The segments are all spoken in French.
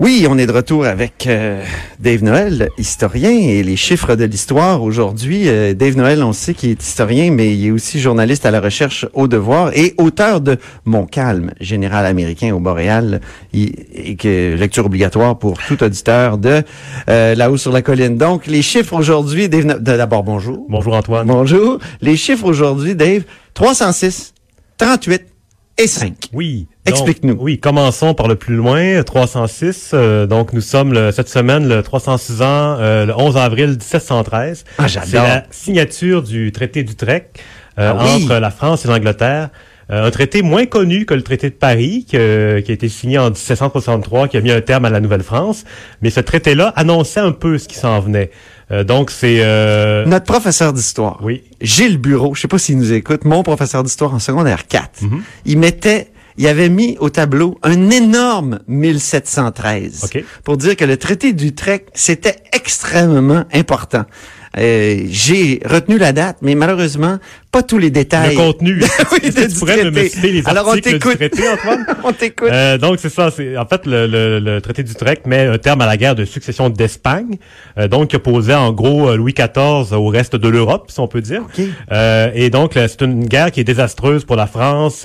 Oui, on est de retour avec euh, Dave Noël, historien, et les chiffres de l'histoire aujourd'hui. Euh, Dave Noël, on sait qu'il est historien, mais il est aussi journaliste à la recherche au devoir et auteur de Mon calme, général américain au Boréal, et que lecture obligatoire pour tout auditeur de euh, là-haut sur la colline. Donc, les chiffres aujourd'hui, Dave, d'abord bonjour. Bonjour Antoine. Bonjour. Les chiffres aujourd'hui, Dave, 306, 38 et 5. Oui. Explique-nous. Oui, commençons par le plus loin, 306. Euh, donc, nous sommes cette semaine, le 306 ans, euh, le 11 avril 1713. Ah, j'adore. C'est la signature du traité d'Utrecht euh, Ah oui. entre la France et l'Angleterre. Euh, un traité moins connu que le traité de Paris, que- qui a été signé en 1763, qui a mis un terme à la Nouvelle-France. Mais ce traité-là annonçait un peu ce qui s'en venait. Euh, donc, c'est... euh, Notre professeur d'histoire, Oui. Gilles Bureau, je sais pas s'il nous écoute, mon professeur d'histoire en secondaire 4, Mhm. il mettait, il avait mis au tableau un énorme 1713 OK. pour dire que le traité d'Utrecht, c'était extrêmement important. Euh, J'ai retenu la date, mais malheureusement, pas tous les détails. Le contenu. Oui, du tu pourrais me citer les Alors, on articles du t'écoute. traité, Antoine? On t'écoute. Euh, donc c'est ça, c'est en fait le, le, le traité d'Utrecht met un terme à la guerre de succession d'Espagne, euh, donc qui opposait en gros euh, Louis XIV au reste de l'Europe, si on peut dire. OK. Euh, et donc c'est une guerre qui est désastreuse pour la France.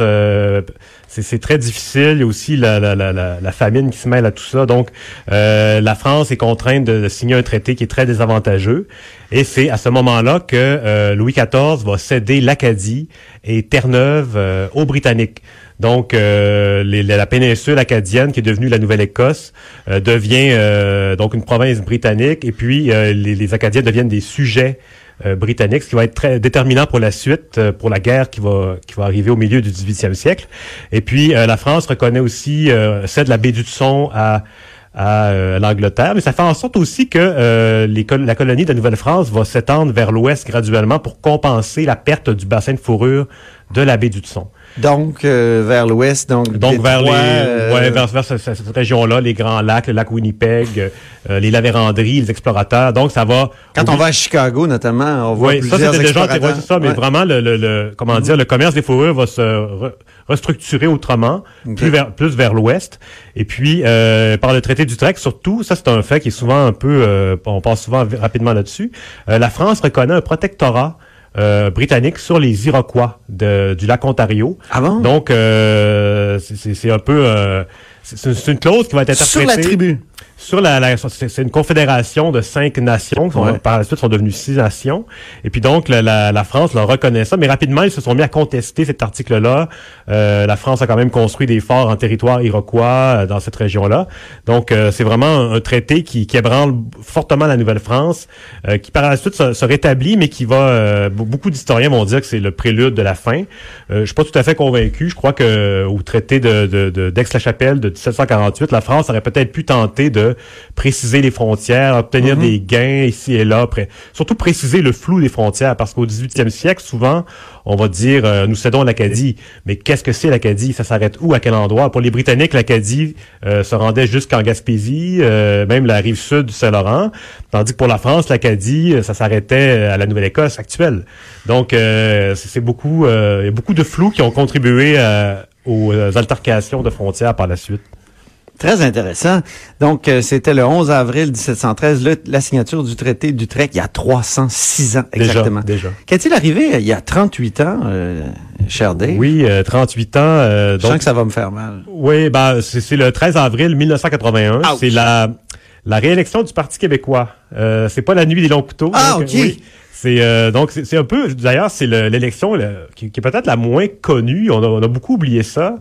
C'est, très difficile. Il y a aussi la, famine qui se mêle à tout ça. Donc euh, la France est contrainte de, signer un traité qui est très désavantageux. Et c'est à ce moment-là que euh, Louis XIV va céder l'Acadie et Terre-Neuve euh, aux Britanniques. Donc, la péninsule acadienne, qui est devenue la Nouvelle-Écosse, devient donc une province britannique, et puis les Acadiens deviennent des sujets euh, britanniques, ce qui va être très déterminant pour la suite, euh, pour la guerre qui va qui va arriver au milieu du 18e siècle. Et puis, euh, la France reconnaît aussi celle de la baie d'Hudson à à euh, l'Angleterre, mais ça fait en sorte aussi que euh, la colonie de Nouvelle-France va s'étendre vers l'ouest graduellement pour compenser la perte du bassin de fourrure de la baie d'Hudson. Donc, euh, vers l'ouest, donc, Donc vers les Détroit, euh, ouais, vers, vers ce- ce- cette région-là, les grands lacs, le lac Winnipeg, euh, les Lavéranderies, les explorateurs. Donc ça va Quand on va à Chicago, notamment, on voit oui, ça plusieurs déjà explorateurs. ouais, c'est ça, mais Ouais. vraiment le, le, le- comment dire, le commerce des fourrures va se re- restructurer autrement, plus vers plus vers l'ouest. Et puis euh, par le traité d'Utrecht, surtout, ça c'est un fait qui est souvent un peu, euh, on passe souvent rapidement là-dessus. euh, la France reconnaît un protectorat. Euh, britannique sur les Iroquois de, du lac Ontario. Ah bon? Donc, euh, c'est- un peu... euh, c'est une clause qui va être Sur interprétée... la tribu. Sur la, la- c'est une confédération de cinq nations, qui sont- Ouais. par la suite sont devenues six nations. Et puis donc la, la, la France leur reconnaît ça, mais rapidement ils se sont mis à contester cet article-là. Euh, la France a quand même construit des forts en territoire iroquois euh, dans cette région-là. Donc euh, c'est vraiment un, un traité qui, qui ébranle fortement la Nouvelle-France, euh, qui par la suite se, se rétablit, mais qui va. euh, be- beaucoup d'historiens vont dire que c'est le prélude de la fin. Euh, je suis pas tout à fait convaincu. Je crois que au traité de, de, de- d'Aix-la-Chapelle de 1748, la France aurait peut-être pu tenter de préciser les frontières, obtenir des gains ici et là, surtout préciser le flou des frontières, parce qu'au 18e siècle, souvent, on va dire euh, nous cédons l'Acadie, mais qu'est-ce que c'est l'Acadie? Ça s'arrête où? À quel endroit? Pour les Britanniques, l'Acadie euh, se rendait jusqu'en Gaspésie, euh, même la rive sud du Saint-Laurent, tandis que pour la France, l'Acadie, ça s'arrêtait à la Nouvelle-Écosse actuelle. Donc, c'est beaucoup, il y a beaucoup de flous qui ont contribué aux altercations de frontières par la suite. Très intéressant. Donc, euh, c'était le 11 avril 1713, le- la signature du traité d'Utrecht, il y a 306 ans exactement. Déjà, déjà. Qu'est-il arrivé euh, il y a 38 ans, euh, cher Dave? Oui, euh, 38 ans. euh, Je sens donc, que ça va me faire mal. oui, ben, c'est c'est le 13 avril 1981. Ouch. C'est la, la réélection du Parti québécois. Euh, c'est pas la nuit des longs couteaux. Ah, donc, ok. oui. C'est euh, donc c'est un peu d'ailleurs c'est le- l'élection le- qui, est peut-être la moins connue on a, on a beaucoup oublié ça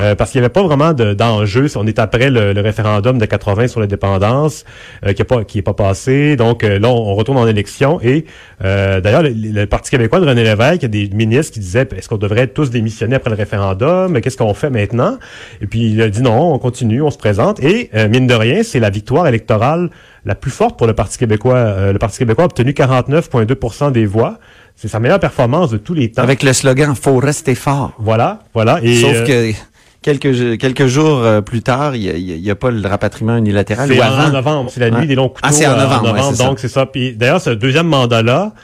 euh, parce qu'il n'y avait pas vraiment d'enjeu. on est après le, référendum de 80 sur l'indépendance euh, qui n'est pas, qui est pas passé. Donc là, on, retourne en élection. Et d'ailleurs, le, Parti québécois de René Lévesque, il y a des ministres qui disaient est-ce qu'on devrait tous démissionner après le référendum? Qu'est-ce qu'on fait maintenant? Et puis il a dit non, on continue, on se présente. Et mine de rien, c'est la victoire électorale la plus forte pour le Parti québécois. le Parti québécois a obtenu 49,2% des voix. C'est sa meilleure performance de tous les temps. Avec le slogan Faut rester fort. Voilà, voilà. Et Sauf euh, que quelques quelques jours euh, plus tard, il n'y a, pas le rapatriement unilatéral. C'est en novembre, c'est la nuit des longs couteaux. Ah, c'est en euh, novembre, donc c'est ça. Puis d'ailleurs, ce deuxième mandat-là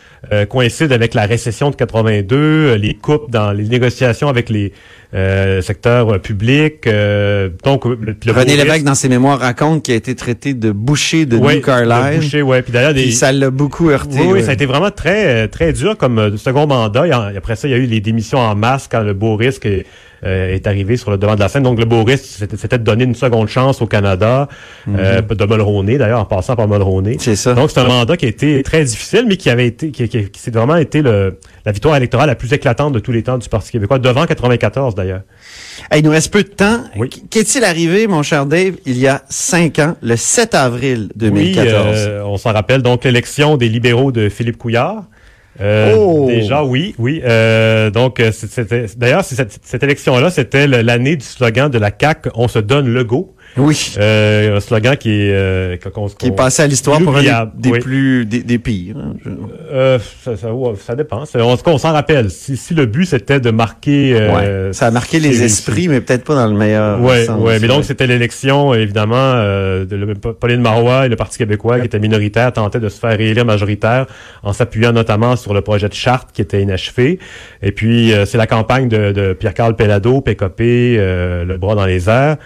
coïncide avec la récession de 82, les coupes dans les négociations avec les euh, secteur public. Euh, donc, le, René Lévesque, dans ses mémoires, raconte qu'il a été traité de boucher de New Carlisle. boucher, ouais. Puis d'ailleurs, des... ça l'a beaucoup heurté. Oui, ça a été vraiment très, très dur comme euh, second mandat. Et après ça, il y a eu les démissions en masse quand le beau risque euh, est arrivé sur le devant de la scène. Donc, le Boris, c'était de donner une seconde chance au Canada, euh, mhm. de Mulroney, d'ailleurs, en passant par Mulroney. C'est ça. Donc, c'est un mandat qui a été très difficile, mais qui avait été, qui, qui, qui vraiment été le, la victoire électorale la plus éclatante de tous les temps du Parti québécois, devant 94 d'ailleurs. il nous reste peu de temps. Qu'est-il arrivé, mon cher Dave, il y a cinq ans, le 7 avril 2014? Oui, euh, on s'en rappelle, donc l'élection des libéraux de Philippe Couillard. Euh, oh! Déjà, oui, oui. Euh, donc, c'était d'ailleurs, cette, cette élection-là, c'était l'année du slogan de la CAC On se donne le go. Oui. Euh, un slogan qui est euh, qui est passé à l'histoire pour un des, plus des, des pires. Hein, euh, ça, ça, ça, dépend. En tout cas, on s'en rappelle. Si, si, le but c'était de marquer, euh, ça a marqué les esprits, mais peut-être pas dans le meilleur ouais, sens. Ouais, mais donc c'était l'élection évidemment euh, de Pauline Marois et le Parti québécois qui était minoritaire tentait de se faire réélire majoritaire en s'appuyant notamment sur le projet de charte qui était inachevé. Et puis euh, c'est la campagne de, de Pierre-Carl Pellado, PKP, le bras dans les airs.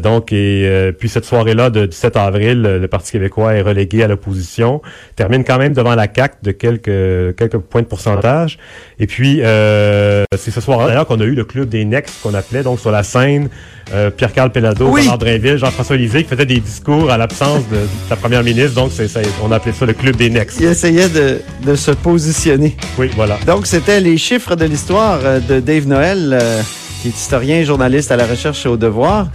donc donc, et euh, puis cette soirée-là de 17 avril, le Parti québécois est relégué à l'opposition, termine quand même devant la CAC de quelques quelques points de pourcentage. Et puis euh, c'est ce soir-là d'ailleurs qu'on a eu le club des Next qu'on appelait donc sur la scène euh, Pierre-Carl Pellado, oui. Bernard Jean-François Lisée qui faisait des discours à l'absence de, la première ministre. Donc c'est ça, on appelait ça le club des Next. Il essayait de, de se positionner. Oui, voilà. Donc c'était les chiffres de l'histoire de Dave Noël qui est historien et journaliste à la recherche et au devoir.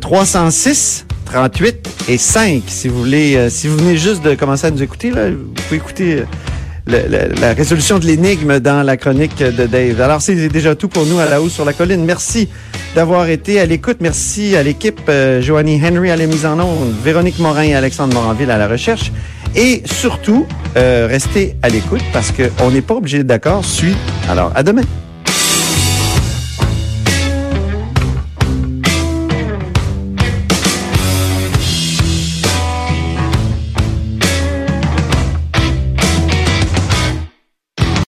306, 38 et 5. Si vous voulez, euh, si vous venez juste de commencer à nous écouter, là, vous pouvez écouter euh, la, résolution de l'énigme dans la chronique de Dave. Alors, c'est déjà tout pour nous à la hausse sur la colline. Merci d'avoir été à l'écoute. Merci à l'équipe euh, Joanie Henry à la mise en onde, Véronique Morin et Alexandre Moranville à la recherche. Et surtout, restez à l'écoute parce qu'on n'est pas obligé d'accord. Suis. Alors, à demain.